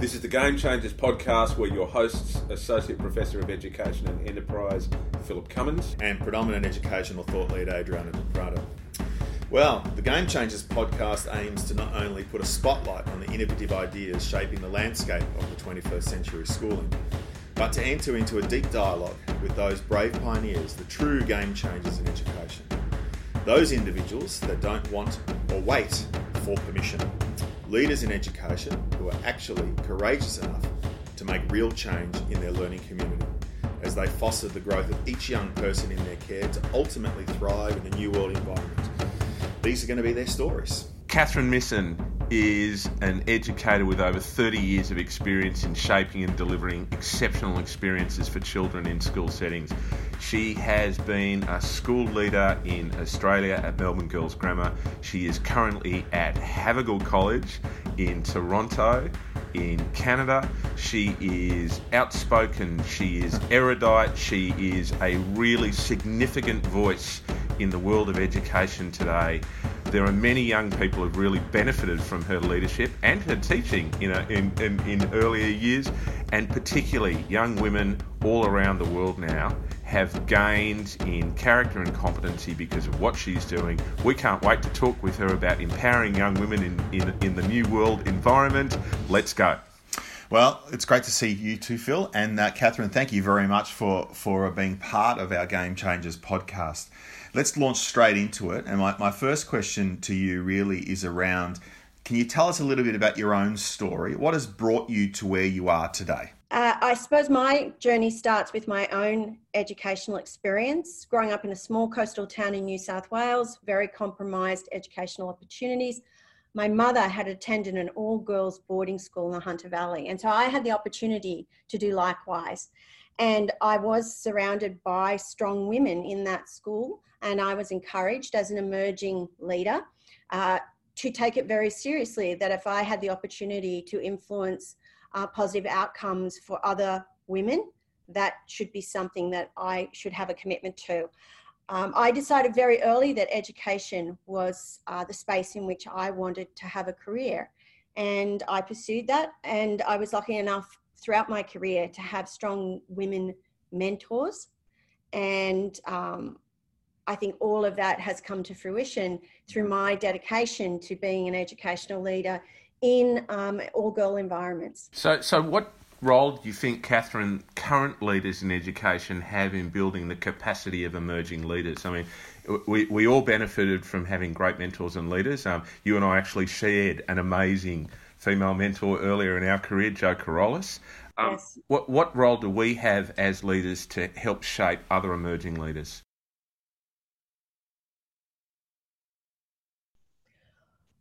This is the Game Changers podcast where your hosts, Associate Professor of Education and Enterprise, Philip Cummins, and predominant educational thought leader, Adriana Prado. Well, the Game Changers podcast aims to not only put a spotlight on the innovative ideas shaping the landscape of the 21st century schooling, but to enter into a deep dialogue with those brave pioneers, the true game changers in education. Those individuals that don't want or wait for permission leaders in education are actually courageous enough to make real change in their learning community as they foster the growth of each young person in their care to ultimately thrive in a new world environment. These are going to be their stories. Catherine Misson is an educator with over 30 years of experience in shaping and delivering exceptional experiences for children in school settings. She has been a school leader in Australia at Melbourne Girls Grammar. She is currently at Havergal College in Toronto in Canada. She is outspoken, she is erudite, she is a really significant voice in the world of education today. There are many young people who've really benefited from her leadership and her teaching in, in, in earlier years, and particularly young women all around the world now have gained in character and competency because of what she's doing. We can't wait to talk with her about empowering young women in, in, in the new world environment. Let's go. Well, it's great to see you too, Phil. And uh, Catherine, thank you very much for, for being part of our Game Changers podcast. Let's launch straight into it. And my, my first question to you really is around can you tell us a little bit about your own story? What has brought you to where you are today? Uh, I suppose my journey starts with my own educational experience. Growing up in a small coastal town in New South Wales, very compromised educational opportunities. My mother had attended an all girls boarding school in the Hunter Valley, and so I had the opportunity to do likewise. And I was surrounded by strong women in that school, and I was encouraged as an emerging leader uh, to take it very seriously that if I had the opportunity to influence uh, positive outcomes for other women, that should be something that I should have a commitment to. Um, I decided very early that education was uh, the space in which I wanted to have a career. And I pursued that. And I was lucky enough throughout my career to have strong women mentors. And um, I think all of that has come to fruition through my dedication to being an educational leader in um, all girl environments. So, so what role do you think, Catherine, current leaders in education have in building the capacity of emerging leaders? I mean, we, we all benefited from having great mentors and leaders. Um, you and I actually shared an amazing female mentor earlier in our career, Joe Carolus. Um, yes. What, what role do we have as leaders to help shape other emerging leaders?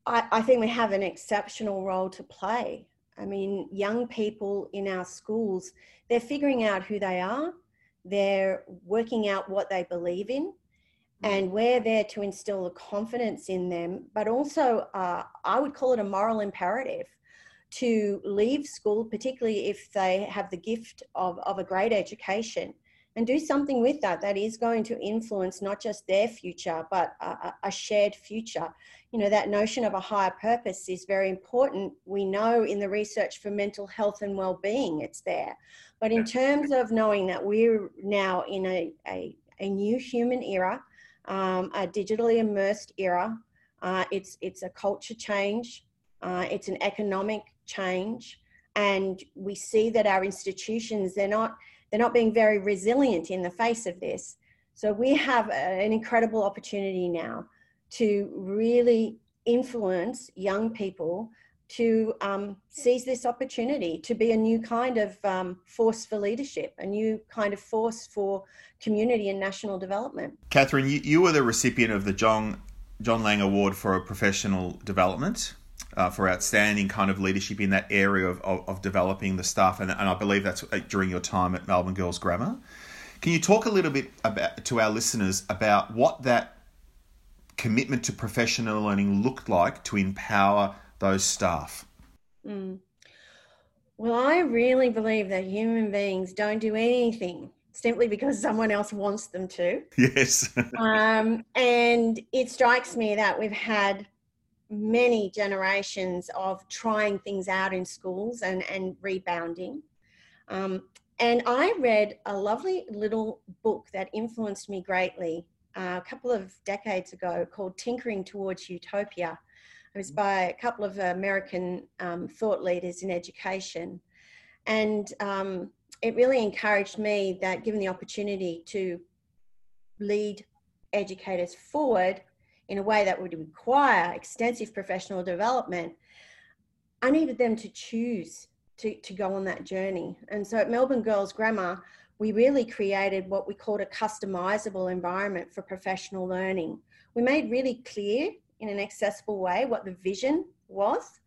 I, I think we have an exceptional role to play. I mean, young people in our schools, they're figuring out who they are, they're working out what they believe in, and we're there to instill a confidence in them, but also, uh, I would call it a moral imperative to leave school, particularly if they have the gift of, of a great education, and do something with that that is going to influence not just their future but a, a, shared future. You know that notion of a higher purpose is very important. We know in the research for mental health and well-being it's there. But in terms of knowing that we're now in a, a, a new human era um, a digitally immersed era. Uh, it's it's a culture change. Uh, it's an economic change. And we see that our institutions they're not they're not being very resilient in the face of this. So we have an incredible opportunity now to really influence young people to um, seize this opportunity to be a new kind of um, force for leadership, a new kind of force for community and national development. Catherine, you, you were the recipient of the John John Laing Award for Professional Development uh, for outstanding kind of leadership in that area of, of, of developing the staff, and, and, I believe that's uh, during your time at Melbourne Girls Grammar. Can you talk a little bit about to our listeners about what that commitment to professional learning looked like to empower those staff? Mm. Well, I really believe that human beings don't do anything simply because someone else wants them to. Yes. um, and it strikes me that we've had many generations of trying things out in schools and, and rebounding. Um, and I read a lovely little book that influenced me greatly uh, a couple of decades ago called Tinkering Towards Utopia. It was by a couple of American um, thought leaders in education. And um, it really encouraged me that given the opportunity to lead educators forward in a way that would require extensive professional development, I needed them to choose to, to go on that journey. And so at Melbourne Girls Grammar, we really created what we called a customizable environment for professional learning. We made really clear in an accessible way what the vision was,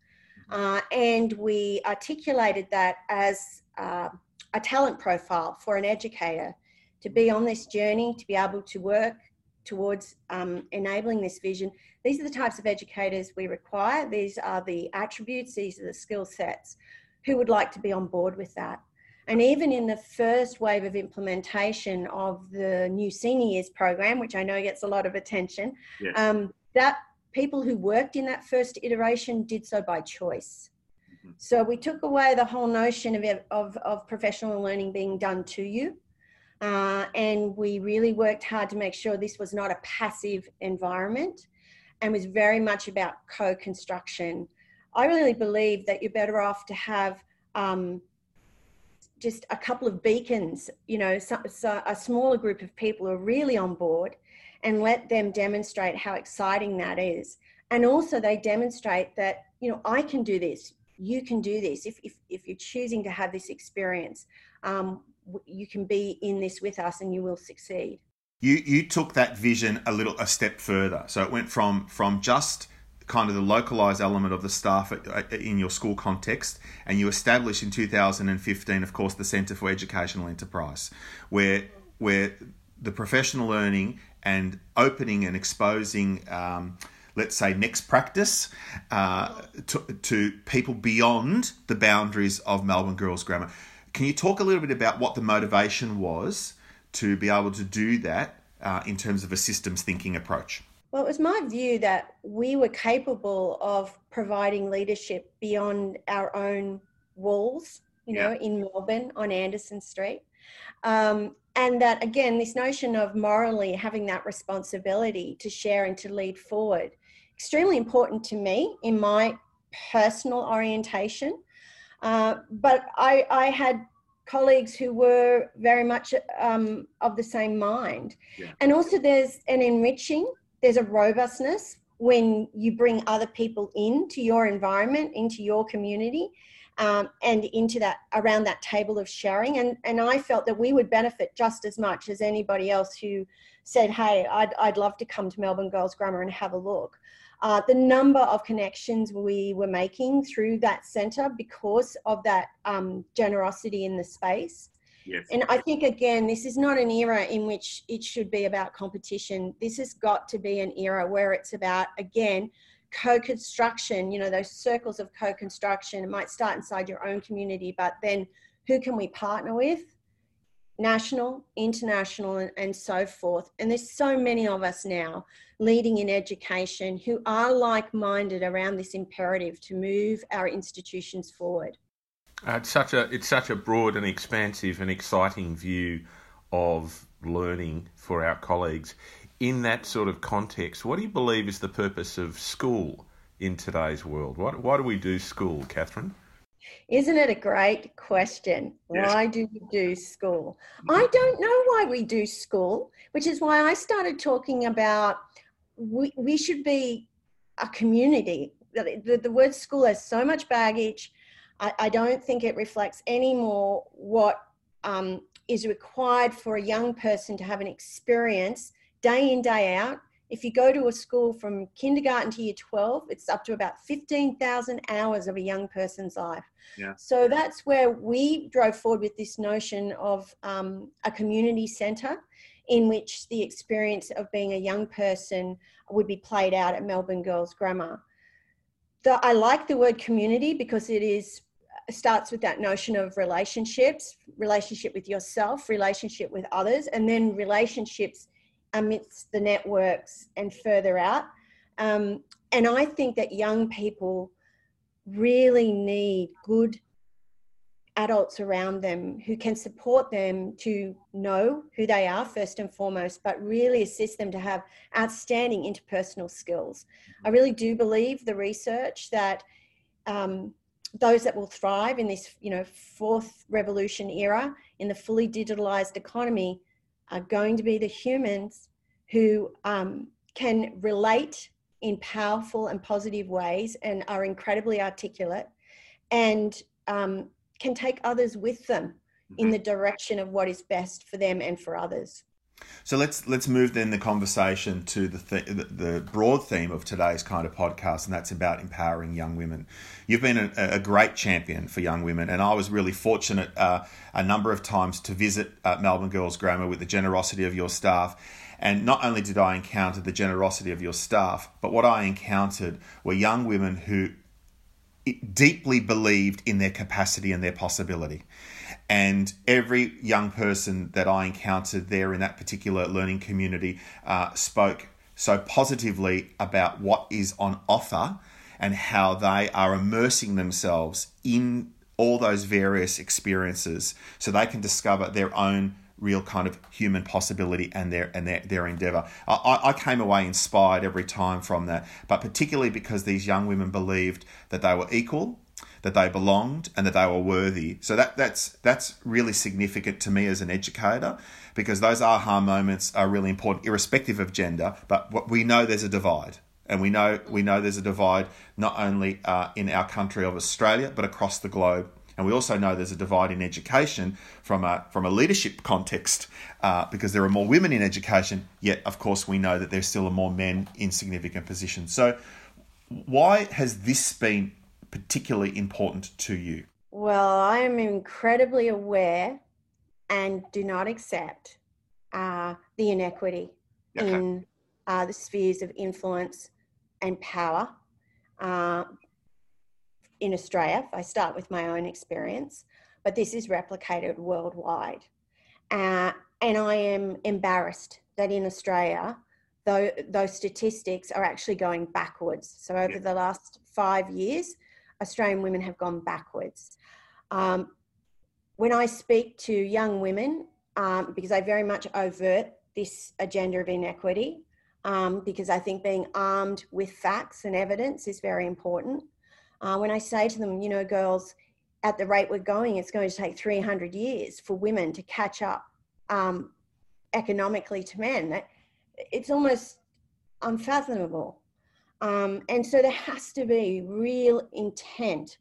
uh, and we articulated that as uh, a talent profile for an educator to be on this journey, to be able to work towards um, enabling this vision. These are the types of educators we require. These are the attributes, these are the skill sets. Who would like to be on board with that? And even in the first wave of implementation of the new senior years program, which I know gets a lot of attention, um, that people who worked in that first iteration did so by choice. Mm-hmm. So we took away the whole notion of, of, of professional learning being done to you. Uh, and we really worked hard to make sure this was not a passive environment and was very much about co construction. I really believe that you're better off to have um, just a couple of beacons, you know, so, so a smaller group of people who are really on board and let them demonstrate how exciting that is. And also, they demonstrate that, you know, I can do this, you can do this. If, if, if you're choosing to have this experience, um, you can be in this with us and you will succeed. You you took that vision a little a step further. So it went from from just kind of the localized element of the staff at, in your school context, and you established in 2015, of course, the Centre for Educational Enterprise, where where the professional learning and opening and exposing. Um, let's say next practice uh, to, to people beyond the boundaries of Melbourne Girls Grammar. Can you talk a little bit about what the motivation was to be able to do that uh, in terms of a systems thinking approach? Well, it was my view that we were capable of providing leadership beyond our own walls, you know, in Melbourne on Anderson Street. Um, and that, again, this notion of morally having that responsibility to share and to lead forward, extremely important to me in my personal orientation. Uh, but I, I had colleagues who were very much um, of the same mind. Yeah. And also, there's an enriching, there's a robustness when you bring other people into your environment, into your community. Um, and into that around that table of sharing and and I felt that we would benefit just as much as anybody else who said hey I'd, I'd love to come to Melbourne Girls Grammar and have a look uh, the number of connections we were making through that centre because of that um, generosity in the space. Yes. And I think, again, this is not an era in which it should be about competition. This has got to be an era where it's about, again, co construction, you know, those circles of co construction. It might start inside your own community, but then who can we partner with? national, international, and, and so forth. And there's so many of us now leading in education who are like minded around this imperative to move our institutions forward. Uh, it's such a it's such a broad and expansive and exciting view of learning for our colleagues. In that sort of context, what do you believe is the purpose of school in today's world? What, why do we do school, Catherine? Isn't it a great question? Yes. Why do we do school? I don't know why we do school, which is why I started talking about we, we should be a community. The, the, the word school has so much baggage. I, I don't think it reflects anymore what um, is required for a young person to have an experience day in, day out if you go to a school from kindergarten to year 12, it's up to about 15,000 hours of a young person's life. Yeah. So that's where we drove forward with this notion of um, a community centre in which the experience of being a young person would be played out at Melbourne Girls Grammar. The, I like the word community because it is starts with that notion of relationships, relationship with yourself, relationship with others, and then relationships amidst the networks and further out. Um, and I think that young people really need good adults around them who can support them to know who they are first and foremost, but really assist them to have outstanding interpersonal skills. I really do believe the research that um, those that will thrive in this, you know, fourth revolution era in the fully digitalized economy are going to be the humans who um, can relate in powerful and positive ways and are incredibly articulate and um, can take others with them in mm-hmm. the direction of what is best for them and for others. So let's let's move then the conversation to the, th- the broad theme of today's kind of podcast, and that's about empowering young women. You've been a, a great champion for young women, and I was really fortunate uh, a number of times to visit uh, Melbourne Girls Grammar with the generosity of your staff. And not only did I encounter the generosity of your staff, but what I encountered were young women who deeply believed in their capacity and their possibility. And every young person that I encountered there in that particular learning community uh, spoke so positively about what is on offer and how they are immersing themselves in all those various experiences so they can discover their own real kind of human possibility and their and their, their endeavor. I, I came away inspired every time from that, but particularly because these young women believed that they were equal, that they belonged, and that they were worthy. So that that's that's really significant to me as an educator because those aha moments are really important, irrespective of gender. But we know there's a divide. And we know we know there's a divide not only uh, in our country of Australia but across the globe. And we also know there's a divide in education from a, from a leadership context uh, because there are more women in education, yet, of course, we know that there still are more men in significant positions. So, why has this been particularly important to you? Well, I am incredibly aware and do not accept uh, the inequity okay. in uh, the spheres of influence and power. Uh, in Australia, I start with my own experience, but this is replicated worldwide. Uh, and I am embarrassed that in Australia, though, those statistics are actually going backwards. So over the last five years, Australian women have gone backwards. Um, when I speak to young women, um, because I very much overt this agenda of inequity, um, because I think being armed with facts and evidence is very important. Uh, when I say to them, you know, girls, at the rate we're going, it's going to take 300 years for women to catch up um, economically to men. It's almost unfathomable. Um, and so there has to be real intent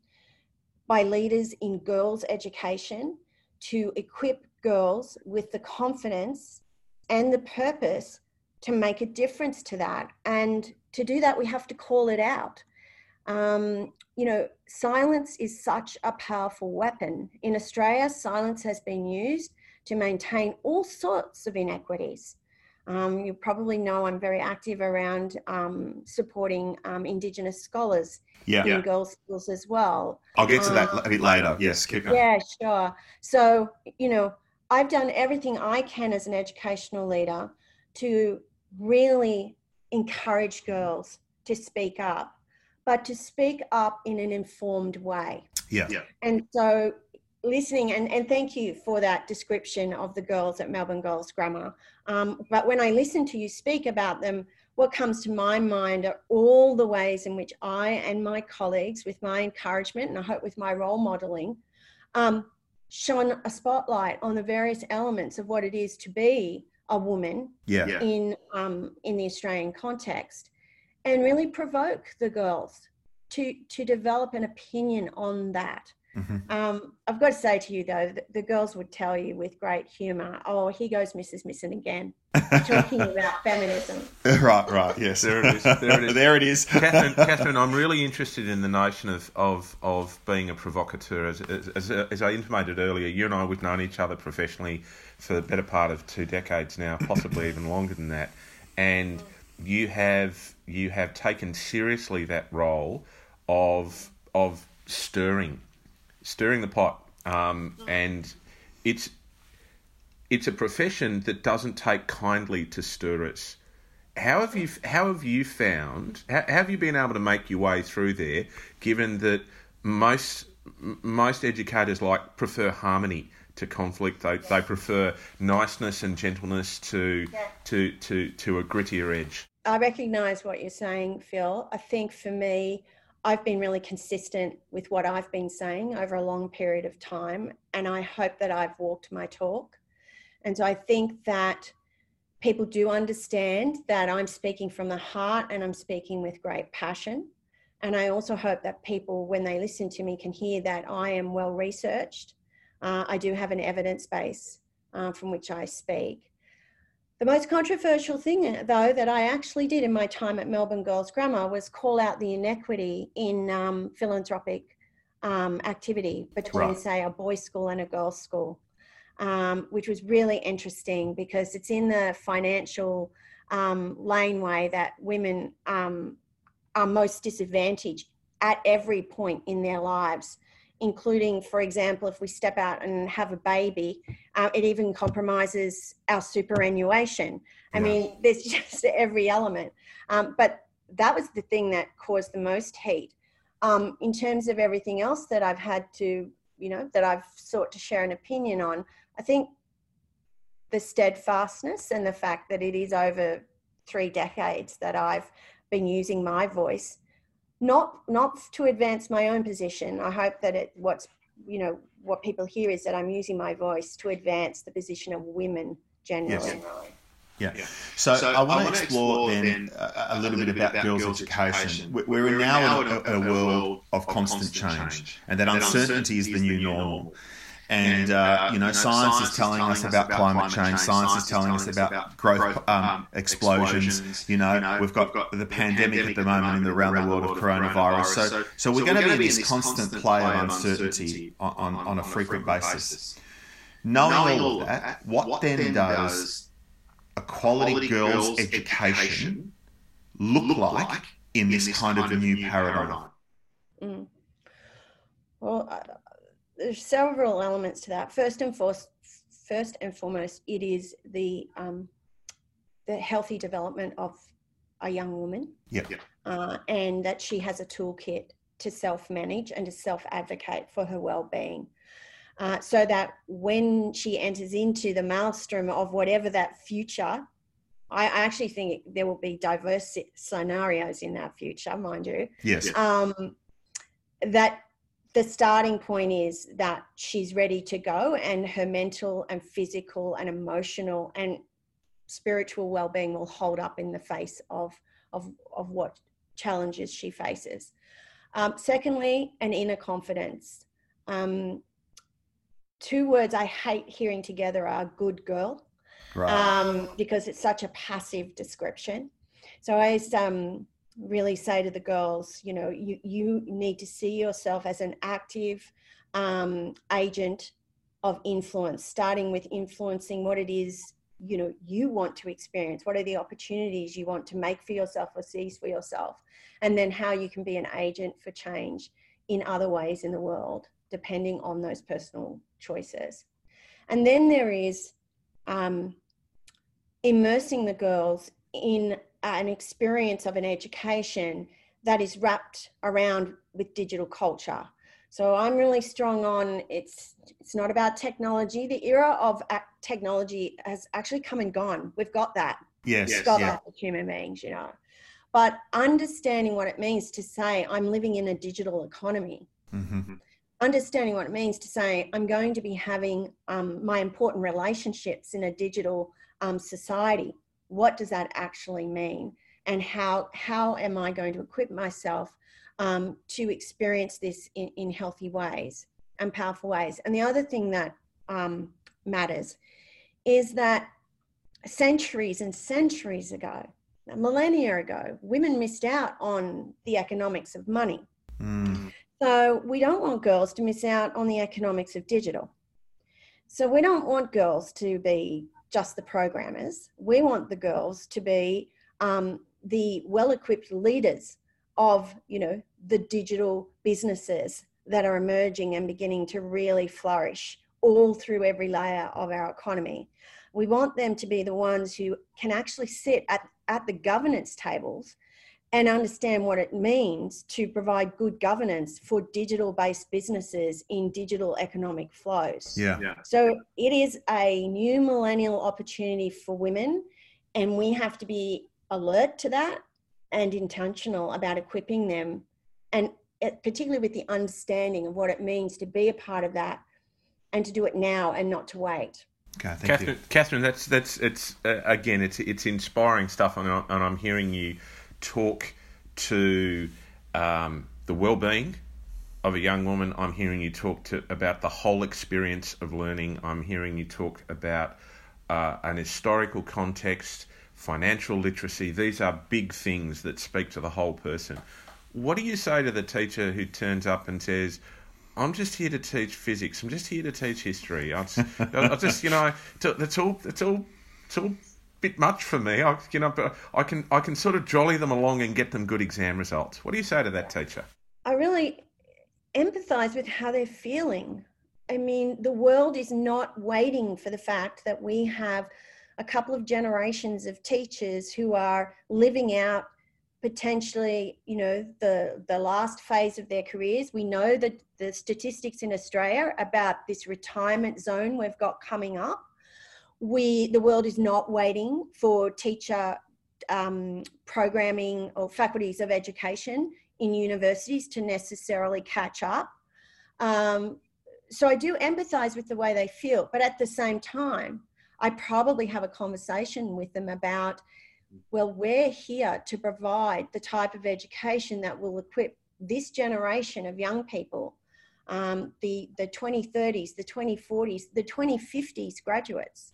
by leaders in girls' education to equip girls with the confidence and the purpose to make a difference to that. And to do that, we have to call it out. Um, you know, silence is such a powerful weapon. In Australia, silence has been used to maintain all sorts of inequities. Um, you probably know I'm very active around um, supporting um, Indigenous scholars yeah. in yeah. girls' schools as well. I'll get to that a bit later. Yes, keep going. Yeah, sure. So, you know, I've done everything I can as an educational leader to really encourage girls to speak up but to speak up in an informed way. Yeah. yeah. And so listening and, and thank you for that description of the girls at Melbourne Girls Grammar. Um, but when I listen to you speak about them, what comes to my mind are all the ways in which I and my colleagues, with my encouragement and I hope with my role modeling, um, shone a spotlight on the various elements of what it is to be a woman yeah. in um, in the Australian context and really provoke the girls to to develop an opinion on that. Mm-hmm. Um, I've got to say to you though, the, the girls would tell you with great humour, "Oh, here goes Mrs. Misson again, talking about feminism." Right, right, yes, there it is. There it is. there it is. Catherine, Catherine, I'm really interested in the notion of of, of being a provocateur. As, as, as I intimated earlier, you and I we've known each other professionally for the better part of two decades now, possibly even longer than that, and you have you have taken seriously that role of of stirring, stirring the pot, um, and it's it's a profession that doesn't take kindly to stirrers. how have you how have you found how, how have you been able to make your way through there? Given that most most educators like prefer harmony to conflict. They, they prefer niceness and gentleness to, yeah. to, to, to a grittier edge. I recognise what you're saying, Phil. I think for me, I've been really consistent with what I've been saying over a long period of time, and I hope that I've walked my talk. And so I think that people do understand that I'm speaking from the heart and I'm speaking with great passion. And I also hope that people, when they listen to me, can hear that I am well researched uh, I do have an evidence base uh, from which I speak. The most controversial thing, though, that I actually did in my time at Melbourne Girls Grammar was call out the inequity in um, philanthropic um, activity between, right. say, a boys' school and a girls' school, um, which was really interesting because it's in the financial um, laneway that women um, are most disadvantaged at every point in their lives including, for example, if we step out and have a baby, uh, it even compromises our superannuation. I yeah. mean, there's just every element. Um, but that was the thing that caused the most heat. Um, in terms of everything else that I've had to, you know, that I've sought to share an opinion on, I think the steadfastness and the fact that it is over three decades that I've been using my voice not not to advance my own position. I hope that it what's you know what people hear is that I'm using my voice to advance the position of women generally. Yes. Yeah. yeah. So, so, I want to explore, explore then a, a, little, little bit about, about girls' education. education. We're, we're, now in a, a, world of constant change, and that uncertainty is the new normal. And, uh, uh, you know, science, science is telling us about climate change. Science is telling us about growth um, um explosions. You know, we've got the pandemic at the moment in the around the world of coronavirus. So, so we're going to be in this constant play of uncertainty on, on, on a frequent basis. Knowing all of that, what then does a quality girls' education look like in this kind of a new paradigm? Mm. Well, there's several elements to that. First and foremost, first and foremost, it is the um, the healthy development of a young woman. Yep. Uh, and that she has a toolkit to self manage and to self advocate for her well being. Uh, so that when she enters into the maelstrom of whatever that future, I, I actually think there will be diverse scenarios in that future, mind you. Yes. Um, that the starting point is that she's ready to go and her mental and physical and emotional and spiritual well-being will hold up in the face of of, of what challenges she faces. Um, secondly an inner confidence. Um, two words i hate hearing together are good girl right. um, because it's such a passive description. So i um, really say to the girls, you know, you, you need to see yourself as an active um, agent of influence, starting with influencing what it is, you know, you want to experience. What are the opportunities you want to make for yourself or seize for yourself? And then how you can be an agent for change in other ways in the world, depending on those personal choices. And then there is um, immersing the girls in an experience of an education that is wrapped around with digital culture. So I'm really strong on it's it's not about technology. The era of technology has actually come and gone. We've got that. Yes. We've got yeah. that human beings, you know. But understanding what it means to say I'm living in a digital economy. Mm-hmm. Understanding what it means to say I'm going to be having um, my important relationships in a digital um, society what does that actually mean? And how how am i going to equip myself um, to experience this in, in healthy ways and powerful ways? And the other thing that um, matters is that centuries and centuries ago a millennia ago women missed out on the economics of money. Mm. so we don't want girls to miss out on the economics of digital. So we don't want girls to be just the programmers. We want the girls to be um, the well-equipped leaders of, you know, the digital businesses that are emerging and beginning to really flourish all through every layer of our economy. We want them to be the ones who can actually sit at, at the governance tables and understand what it means to provide good governance for digital based businesses in digital economic flows. Yeah. yeah. So it is a new millennial opportunity for women, and we have to be alert to that and intentional about equipping them, and particularly with the understanding of what it means to be a part of that and to do it now and not to wait. Okay, thank Catherine, you. Catherine, that's that's it's uh, again, it's it's inspiring stuff, and, I, and I'm hearing you talk to um, the well-being of a young woman. I'm hearing you talk to about the whole experience of learning. I'm hearing you talk about uh, an historical context, financial literacy. These are big things that speak to the whole person. What do you say to the teacher who turns up and says, I'm just here to teach physics. I'm just here to teach history. I just, I just you know, it's all, it's all, it's all bit much for me. I, you know, but I can I can sort of jolly them along and get them good exam results. What do you say to that teacher? I really empathize with how they're feeling. I mean, the world is not waiting for the fact that we have a couple of generations of teachers who are living out potentially you know the the last phase of their careers we know that the statistics in australia about this retirement zone we've got coming up we the world is not waiting for teacher um, programming or faculties of education in universities to necessarily catch up. Um, so I do empathize with the way they feel, but at the same time, I probably have a conversation with them about, well, we're here to provide the type of education that will equip this generation of young people, um, the, the 2030s, the 2040s, the 2050s graduates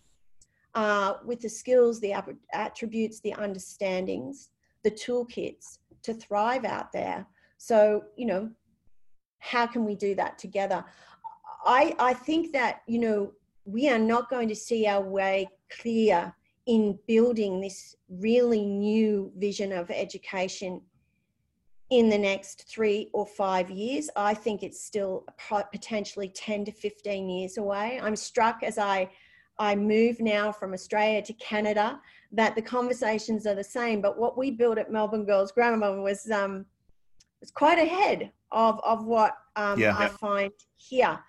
uh, with the skills, the attributes, the understandings, the toolkits to thrive out there. So, you know, how can we do that together? I, I think that, you know, we are not going to see our way clear in building this really new vision of education in the next three or five years. I think it's still potentially 10 to 15 years away. I'm struck as I I move now from Australia to Canada, that the conversations are the same. But what we built at Melbourne Girls Grammar was um, was quite ahead of of what um, yeah. I find here.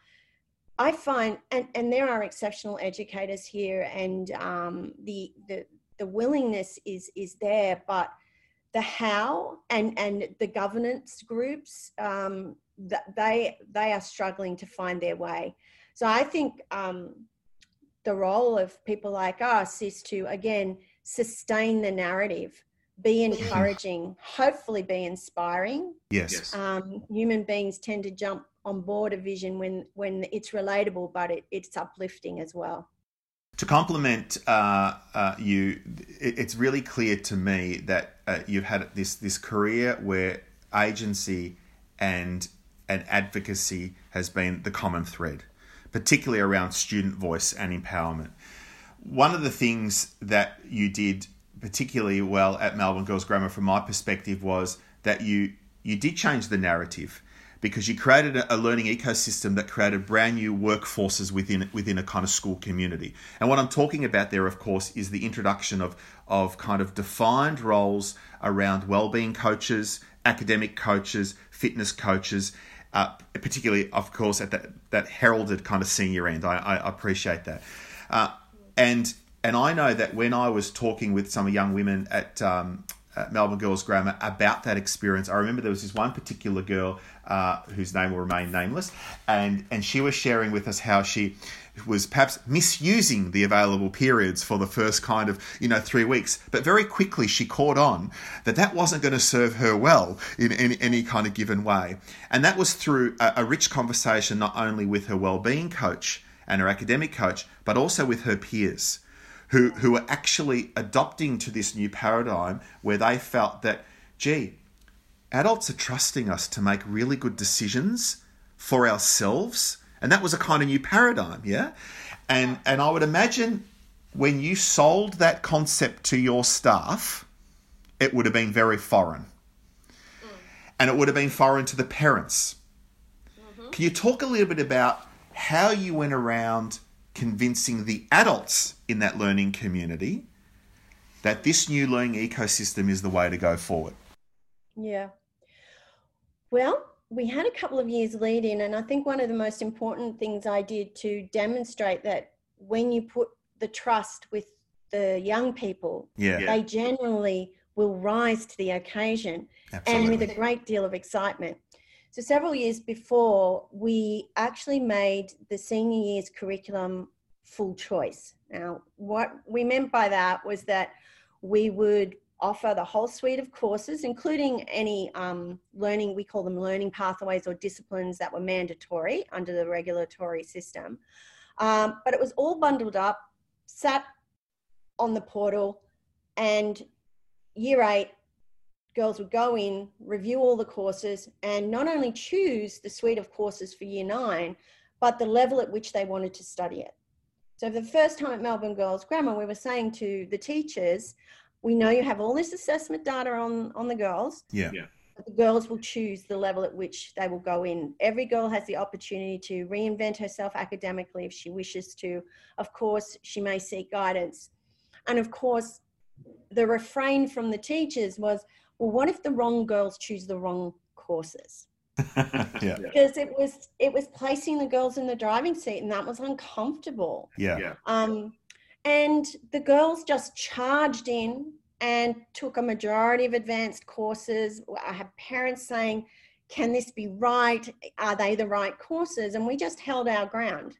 I find, and, and there are exceptional educators here, and um, the the the willingness is is there, but the how and and the governance groups um, that they they are struggling to find their way. So I think um, the role of people like us is to again sustain the narrative be encouraging hopefully be inspiring. Yes. Um, human beings tend to jump on board a vision when when it's relatable but it, it's uplifting as well. To complement uh, uh, you it, it's really clear to me that uh, you've had this this career where agency and and advocacy has been the common thread particularly around student voice and empowerment. One of the things that you did particularly well at Melbourne Girls Grammar, from my perspective, was that you you did change the narrative because you created a, learning ecosystem that created brand new workforces within within a kind of school community. And what I'm talking about there, of course, is the introduction of of kind of defined roles around well-being coaches, academic coaches, fitness coaches, uh, particularly, of course, at that, that heralded kind of senior end. I, I appreciate that. Uh, and and I know that when I was talking with some young women at, um, at Melbourne Girls Grammar about that experience, I remember there was this one particular girl uh, whose name will remain nameless, and and she was sharing with us how she was perhaps misusing the available periods for the first kind of you know three weeks. But very quickly she caught on that that wasn't going to serve her well in any, any kind of given way. And that was through a, a rich conversation not only with her well-being coach and her academic coach but also with her peers who who were actually adopting to this new paradigm where they felt that gee adults are trusting us to make really good decisions for ourselves and that was a kind of new paradigm, yeah? And and I would imagine when you sold that concept to your staff, it would have been very foreign. Mm. And it would have been foreign to the parents. Mm-hmm. Can you talk a little bit about how you went around convincing the adults in that learning community that this new learning ecosystem is the way to go forward? Yeah. Well, we had a couple of years lead in, and I think one of the most important things I did to demonstrate that when you put the trust with the young people, Yeah, they generally will rise to the occasion and with a great deal of excitement. So, several years before, we actually made the senior year's curriculum full choice. Now, what we meant by that was that we would offer the whole suite of courses, including any um, learning, we call them learning pathways or disciplines that were mandatory under the regulatory system. Um, but it was all bundled up, sat on the portal, and year eight girls would go in, review all the courses, and not only choose the suite of courses for year nine, but the level at which they wanted to study it. So, for the first time at Melbourne Girls Grammar, we were saying to the teachers, we know you have all this assessment data on, on the girls. Yeah. Yeah. but The girls will choose the level at which they will go in. Every girl has the opportunity to reinvent herself academically if she wishes to. Of course, she may seek guidance. And of course, the refrain from the teachers was, well, what if the wrong girls choose the wrong courses? yeah, Because it was it was placing the girls in the driving seat, and that was uncomfortable. yeah, Yeah. Um, and the girls just charged in and took a majority of advanced courses. I have parents saying, Can this be right? Are they the right courses? And we just held our ground.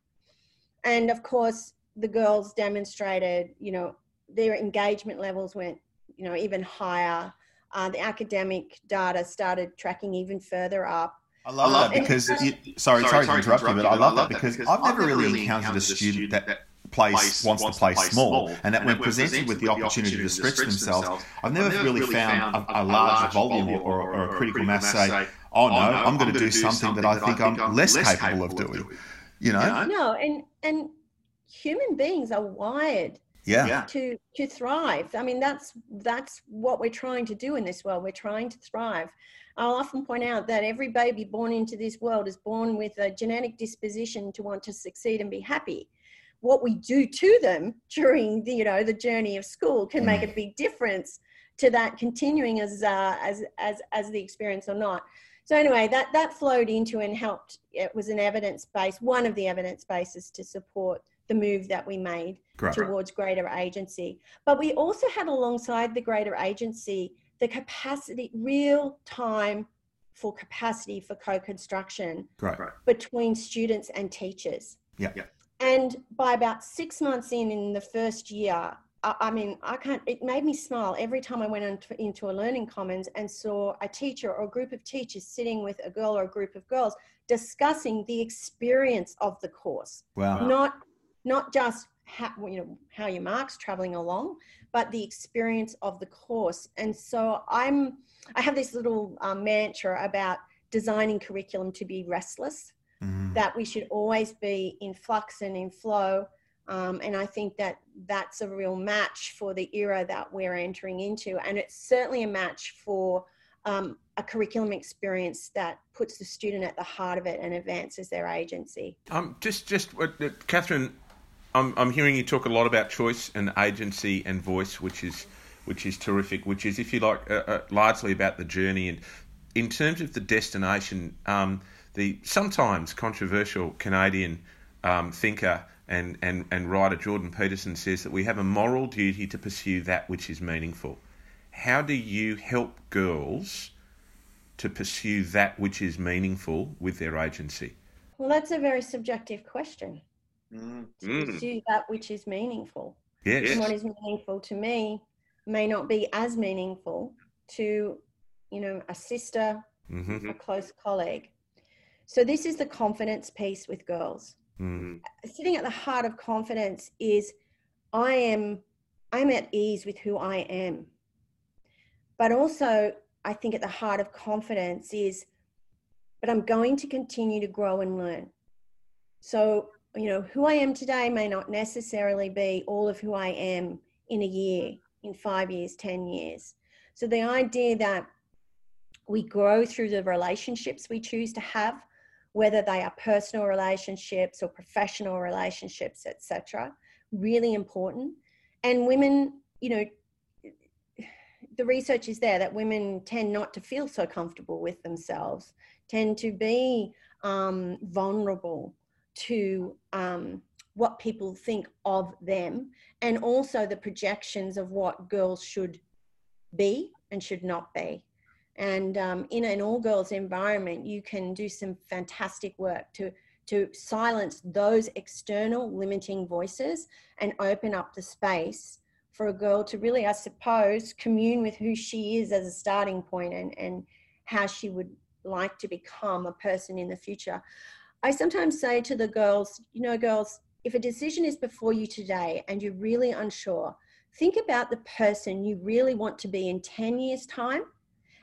And of course, the girls demonstrated, you know, their engagement levels went, you know, even higher. Uh, the academic data started tracking even further up. I love love that because you, sorry, sorry, to interrupt you, but I love that because I've never really encountered a student that place wants to play small, and that when presented with the opportunity to stretch themselves, I've never really found a, a large volume or, or, or a critical mass say, oh, "Oh no, I'm going to do something that I think I'm less capable of doing." You know? No, and and human beings are wired Yeah, to to thrive. I mean, that's that's what we're trying to do in this world. We're trying to thrive. I'll often point out that every baby born into this world is born with a genetic disposition to want to succeed and be happy. What we do to them during the you know the journey of school can make a big difference to that continuing as uh, as as as the experience or not. So anyway, that that flowed into and helped. It was an evidence base, one of the evidence bases to support the move that we made great. towards greater agency. But we also had alongside the greater agency the capacity, real time for capacity for co construction Great. between students and teachers. Yeah. Yeah. And by about six months in, in the first year, I, I mean, I can't, it made me smile every time I went into, into a learning commons and saw a teacher or a group of teachers sitting with a girl or a group of girls discussing the experience of the course. Wow. not not just how you know how your marks traveling along but the experience of the course. And so i'm i have this little um, mantra about designing curriculum to be restless Mhm. that we should always be in flux and in flow um, and i think that that's a real match for the era that we're entering into and it's certainly a match for um, a curriculum experience that puts the student at the heart of it and advances their agency Um, just, just, uh, uh, Catherine, I'm, I'm hearing you talk a lot about choice and agency and voice, which is, which is terrific. Which is, if you like, uh, uh, largely about the journey. And in terms of the destination, um, the sometimes controversial Canadian um, thinker and, and, and writer Jordan Peterson says that we have a moral duty to pursue that which is meaningful. How do you help girls to pursue that which is meaningful with their agency? Well, that's a very subjective question. Mm. To Mm. pursue that which is meaningful. Yes. And what is meaningful to me may not be as meaningful to, you know, a sister, hmm a close colleague. So this is the confidence piece with girls. Mm. Sitting at the heart of confidence is I am I'm at ease with who I am. But also I think at the heart of confidence is but I'm going to continue to grow and learn. So, you know, who I am today may not necessarily be all of who I am in a year, in five years, 10 years. So, the idea that we grow through the relationships we choose to have, whether they are personal relationships or professional relationships, etc., really important. And women, you know, the research is there that women tend not to feel so comfortable with themselves, tend to be um, vulnerable to um, what people think of them, and also the projections of what girls should be and should not be. And um, in an all girls environment, you can do some fantastic work to, to silence those external limiting voices and open up the space for a girl to really, I suppose, commune with who she is as a starting point and, and how she would like to become a person in the future. I sometimes say to the girls, you know, girls, if a decision is before you today and you're really unsure, think about the person you really want to be in 10 years' time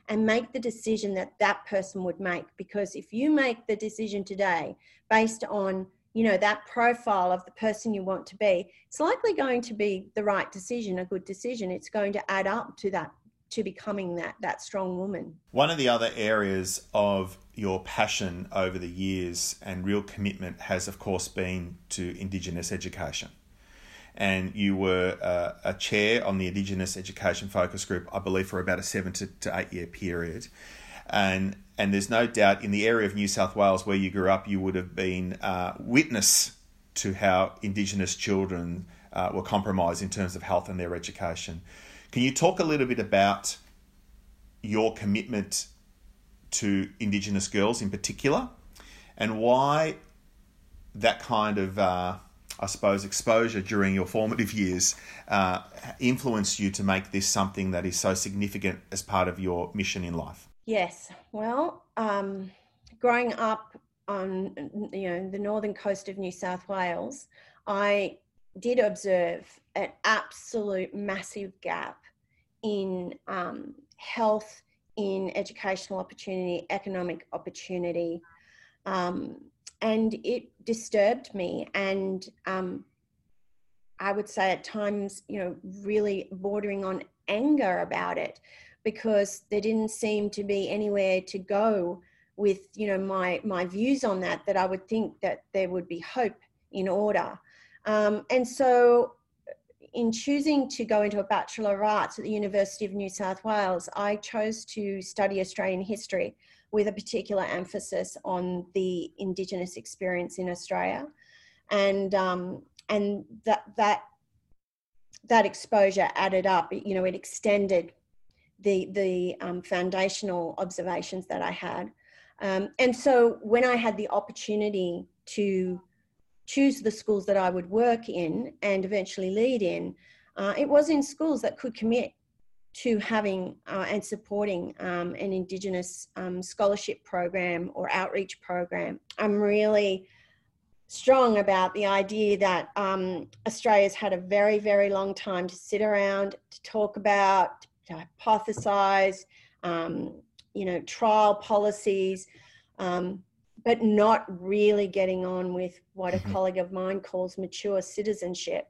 and make the decision that that person would make. Because if you make the decision today based on you know that profile of the person you want to be it's likely going to be the right decision a good decision. It's going to add up to that to becoming that that strong woman. One of the other areas of your passion over the years and real commitment has of course been to indigenous education and you were uh, a chair on the indigenous education focus group i believe for about a 7 to, to 8 year period and and there's no doubt in the area of New South Wales where you grew up, you would have been uh, witness to how Indigenous children uh, were compromised in terms of health and their education. Can you talk a little bit about your commitment to Indigenous girls in particular, and why that kind of uh, I suppose, exposure during your formative years uh, influenced you to make this something that is so significant as part of your mission in life? Yes. Well, um, growing up on you know the northern coast of New South Wales, I did observe an absolute massive gap in um, health, in educational opportunity, economic opportunity, um, and it disturbed me. And um, I would say at times, you know, really bordering on anger about it because there didn't seem to be anywhere to go with you know my my views on that that I would think that there would be hope in order um, and so in choosing to go into a Bachelor of Arts at the University of New South Wales, I chose to study Australian history with a particular emphasis on the Indigenous experience in Australia, and um, and that that that exposure added up. You know, it extended the the um, foundational observations that I had. Um, and so when I had the opportunity to choose the schools that I would work in and eventually lead in, uh, it was in schools that could commit to having uh, and supporting um, an Indigenous um, scholarship program or outreach program. I'm really strong about the idea that um, Australia's had a very, very long time to sit around, to talk about, to hypothesize, um, you know, trial policies, um, but not really getting on with what a mm-hmm. colleague of mine calls mature citizenship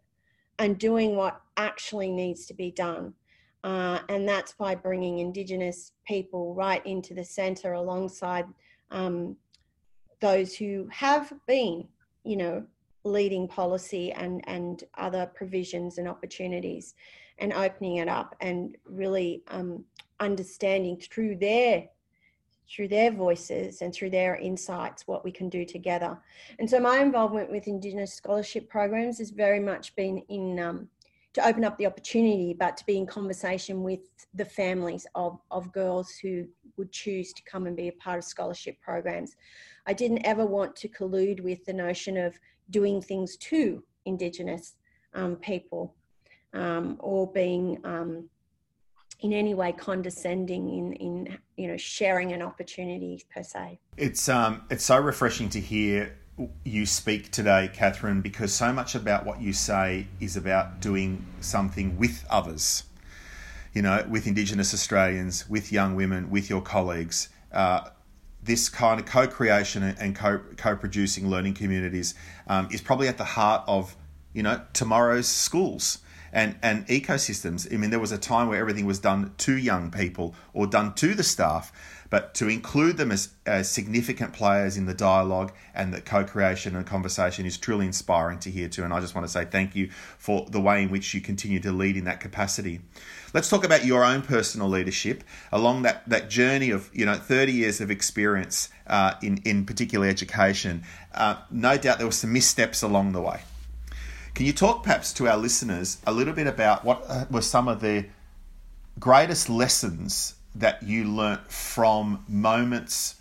and doing what actually needs to be done. Uh, and that's by bringing Indigenous people right into the centre alongside um, those who have been, you know, leading policy and, and other provisions and opportunities and opening it up and really um, understanding through their through their voices and through their insights what we can do together. And so my involvement with indigenous scholarship programs has very much been in um, to open up the opportunity but to be in conversation with the families of, of girls who would choose to come and be a part of scholarship programs i didn't ever want to collude with the notion of doing things to indigenous um, people um, or being um, in any way condescending in, in you know sharing an opportunity per se. It's um it's so refreshing to hear you speak today, Catherine, because so much about what you say is about doing something with others. You know, with Indigenous Australians, with young women, with your colleagues. Uh, this kind of co-creation and co- co-producing learning communities um, is probably at the heart of you know tomorrow's schools and and ecosystems. I mean, there was a time where everything was done to young people or done to the staff, but to include them as, as significant players in the dialogue and the co-creation and conversation is truly inspiring to hear too. And I just want to say thank you for the way in which you continue to lead in that capacity. Let's talk about your own personal leadership along that, that journey of you know 30 years of experience uh, in in particular education. Uh, no doubt there were some missteps along the way. Can you talk perhaps to our listeners a little bit about what uh, were some of the greatest lessons that you learnt from moments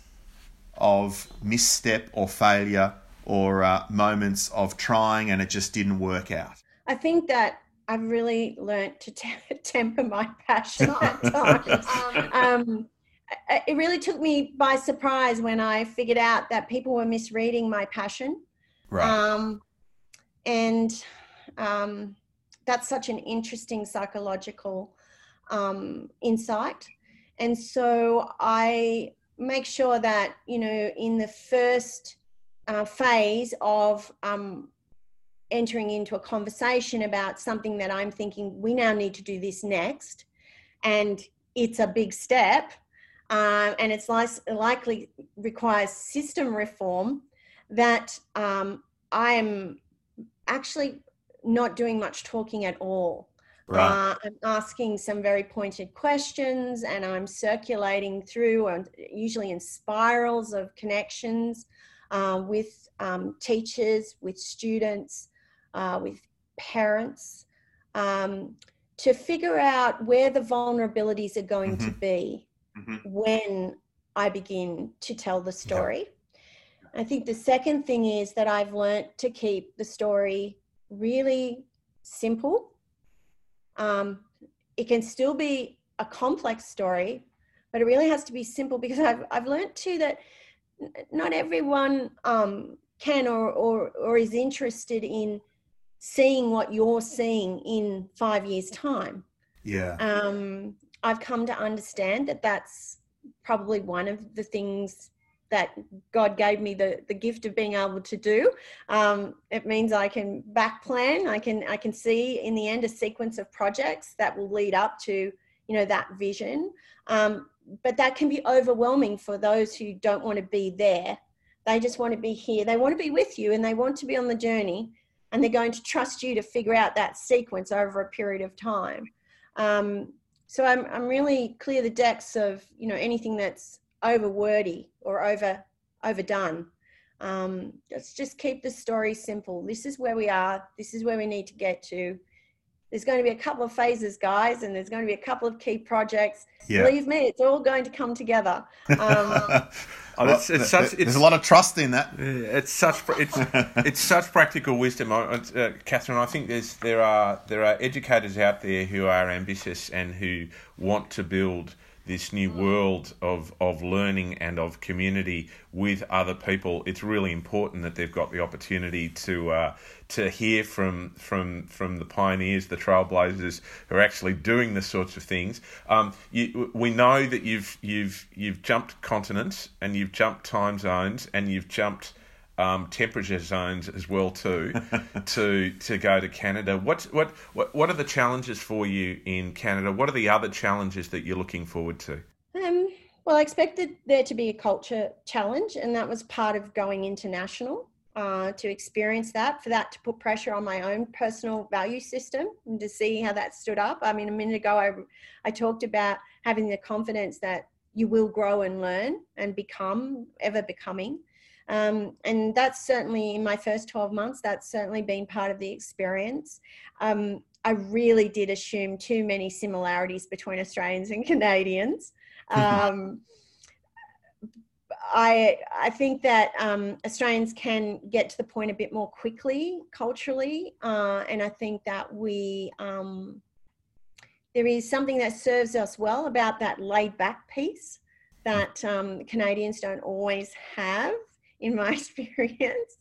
of misstep or failure or uh, moments of trying and it just didn't work out? I think that I've really learnt to te- temper my passion at times. um, it really took me by surprise when I figured out that people were misreading my passion. Right. Um, and um, that's such an interesting psychological um, insight. And so i make sure that you know in the first uh, phase of um, entering into a conversation about something that i'm thinking we now need to do this next and it's a big step uh, and it's li- likely requires system reform that um, i am actually not doing much talking at all. Right. Uh, I'm asking some very pointed questions and I'm circulating through, and usually in spirals of connections uh, with um, teachers, with students, uh, with parents, um, to figure out where the vulnerabilities are going mm-hmm. to be mm-hmm. when I begin to tell the story. I think the second thing is that I've learned to keep the story really simple. Um, it can still be a complex story, but it really has to be simple because I've, I've learned too that not everyone um, can or, or, or is interested in seeing what you're seeing in five years' time. Yeah. Um, I've come to understand that that's probably one of the things that God gave me the, the gift of being able to do. Um, it means I can back plan. I can I can see in the end a sequence of projects that will lead up to you know that vision. Um, but that can be overwhelming for those who don't want to be there. They just want to be here. They want to be with you, and they want to be on the journey. And they're going to trust you to figure out that sequence over a period of time. Um, so I'm I'm really clear the decks of you know anything that's over wordy or over overdone. Um, let's just keep the story simple. This is where we are. This is where we need to get to. There's going to be a couple of phases, guys, and there's going to be a couple of key projects. Yeah. Believe me, it's all going to come together. Um, oh, it's, it's such, it's, there's a lot of trust in that. It's such it's it's such practical wisdom, uh, Catherine. I think there's there are there are educators out there who are ambitious and who want to build this new world of, of learning and of community with other people, it's really important that they've got the opportunity to uh, to hear from from from the pioneers, the trailblazers who are actually doing the sorts of things. Um, you, we know that you've you've you've jumped continents and you've jumped time zones and you've jumped um, temperature zones as well too to to go to Canada. What what what what are the challenges for you in Canada? What are the other challenges that you're looking forward to? Um, well, I expected there to be a culture challenge, and that was part of going international. Uh, to experience that, for that to put pressure on my own personal value system and to see how that stood up. I mean, a minute ago, I, I talked about having the confidence that you will grow and learn and become, ever becoming. Um, and that's certainly in my first 12 months, that's certainly been part of the experience. Um, I really did assume too many similarities between Australians and Canadians. Um, I I think that um, Australians can get to the point a bit more quickly culturally, uh, and I think that we um, there is something that serves us well about that laid back piece that um, Canadians don't always have in my experience.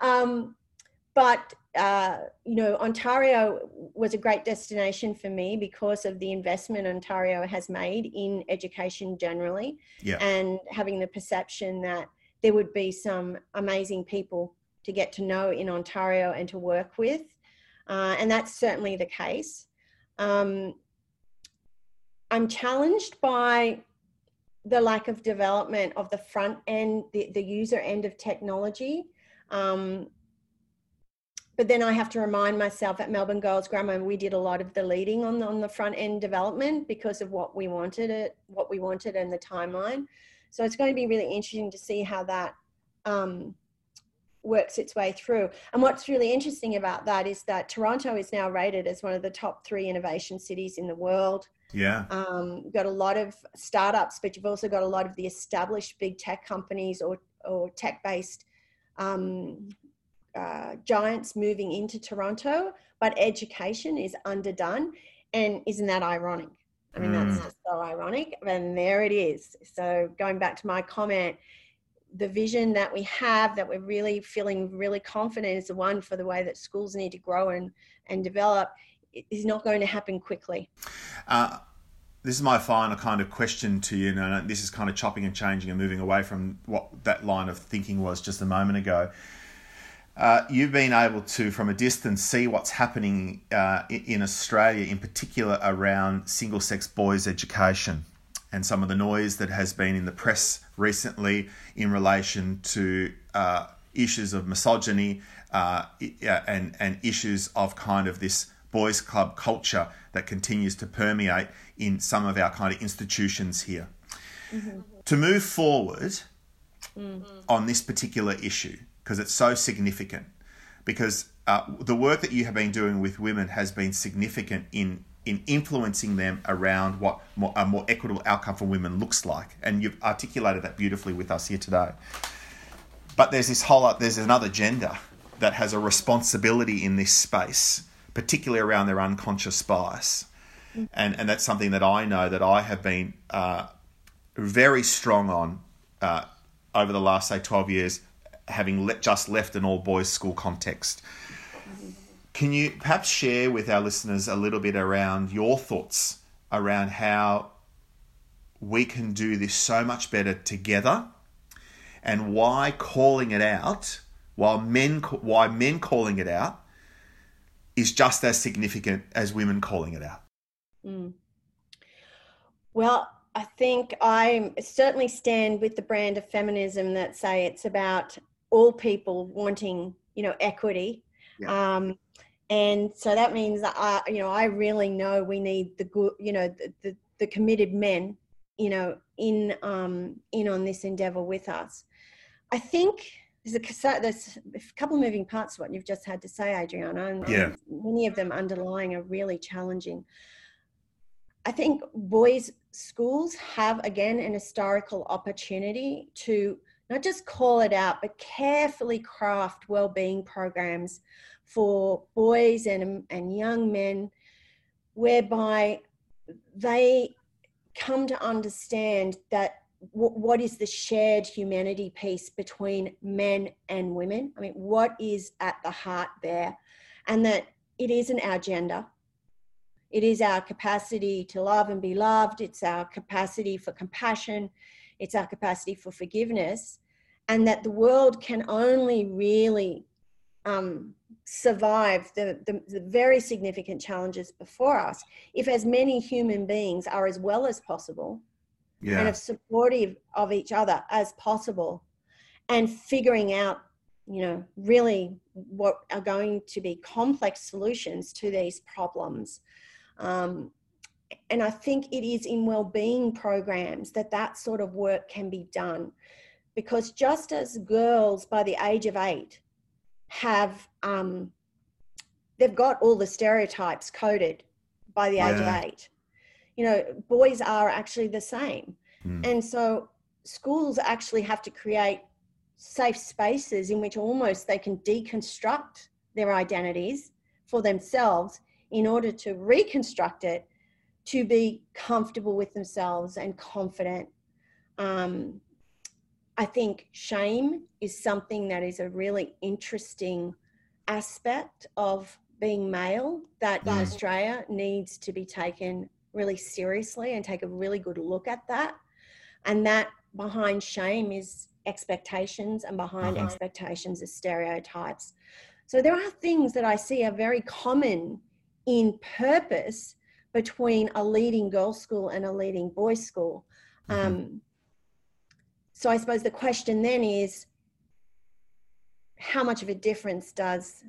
Um, but uh, you know, Ontario was a great destination for me because of the investment Ontario has made in education generally, yeah. and having the perception that there would be some amazing people to get to know in Ontario and to work with. uh, and that's certainly the case. Um, I'm challenged by the lack of development of the front end, the, the user end of technology. Um, but then I have to remind myself at Melbourne Girls Grammar, we did a lot of the leading on the, on the front end development because of what we wanted it, what we wanted and the timeline. So it's going to be really interesting to see how that um, works its way through. And what's really interesting about that is that Toronto is now rated as one of the top three innovation cities in the world. Yeah. Um, you've got a lot of startups, but you've also got a lot of the established big tech companies or, or tech based um, uh, giants moving into Toronto, but education is underdone. And isn't that ironic? I mean, mm. that's just so ironic. And there it is. So, going back to my comment, the vision that we have that we're really feeling really confident is the one for the way that schools need to grow and, and develop is not going to happen quickly. Uh, this is my final kind of question to you, and this is kind of chopping and changing and moving away from what that line of thinking was just a moment ago. Uh, you've been able to, from a distance, see what's happening uh, in Australia, in particular around single sex boys' education and some of the noise that has been in the press recently in relation to uh, issues of misogyny uh, and, and issues of kind of this boys' club culture that continues to permeate in some of our kind of institutions here. Mm-hmm. To move forward mm-hmm. on this particular issue, because it's so significant, because uh, the work that you have been doing with women has been significant in in influencing them around what more, a more equitable outcome for women looks like. And you've articulated that beautifully with us here today. But there's this whole there's another gender that has a responsibility in this space, particularly around their unconscious bias. And, and that's something that I know that I have been uh, very strong on uh, over the last, say, 12 years, having le- just left an all boys school context. Can you perhaps share with our listeners a little bit around your thoughts around how we can do this so much better together and why calling it out, while men why men calling it out is just as significant as women calling it out? Mm. Well, I think I certainly stand with the brand of feminism that say it's about all people wanting, you know, equity. Yeah. Um, and so that means that I, you know, I really know we need the good, you know, the, the, the committed men, you know, in um, in on this endeavor with us. I think there's a there's a couple of moving parts to what you've just had to say, Adriana, and, yeah. many of them underlying are really challenging. I think boys' schools have again an historical opportunity to not just call it out, but carefully craft well-being programs for boys and, and young men whereby they come to understand that w- what is the shared humanity piece between men and women. I mean what is at the heart there and that it isn't our gender. It is our capacity to love and be loved. It's our capacity for compassion. It's our capacity for forgiveness. And that the world can only really um, survive the, the, the, very significant challenges before us if as many human beings are as well as possible yeah. and as supportive of each other as possible and figuring out you know really what are going to be complex solutions to these problems um, and i think it is in well-being programs that that sort of work can be done because just as girls by the age of eight have um, they've got all the stereotypes coded by the yeah. age of eight. You know, boys are actually the same, mm. and so schools actually have to create safe spaces in which almost they can deconstruct their identities for themselves in order to reconstruct it to be comfortable with themselves and confident. Um, I think shame is something that is a really interesting aspect of being male that in Australia needs to be taken really seriously and take a really good look at that. And that behind shame is expectations, and behind uh-huh. expectations is stereotypes. So there are things that I see are very common in purpose between a leading girls' school and a leading boys' school. Mm-hmm. Um, so I suppose the question then is how much of a difference does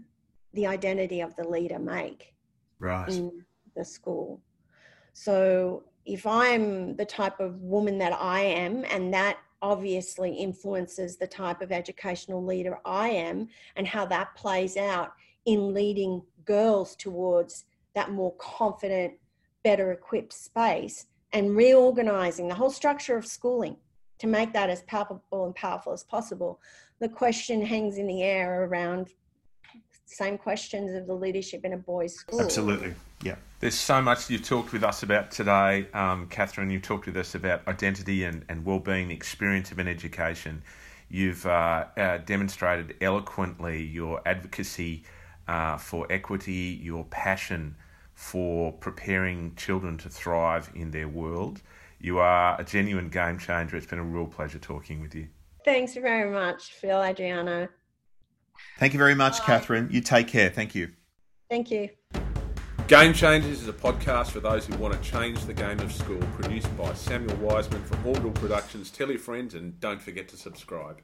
the identity of the leader make right. in the school? So if I'm the type of woman that I am, and that obviously influences the type of educational leader I am, and how that plays out in leading girls towards that more confident, better equipped space, and reorganizing the whole structure of schooling to make that as palpable and powerful as possible. The question hangs in the air around same questions of the leadership in a boys' school. Absolutely, yeah. There's so much you've talked with us about today, um, Catherine. You've talked with us about identity and, and well-being, the experience of an education. You've uh, uh, demonstrated eloquently your advocacy uh, for equity, your passion for preparing children to thrive in their world. You are a genuine game changer. It's been a real pleasure talking with you. Thanks very much, Phil, Adriana. Thank you very much, Bye. Catherine. You take care. Thank you. Thank you. Game Changers is a podcast for those who want to change the game of school, produced by Samuel Wiseman for Orbital Productions. Tell your friends and don't forget to subscribe.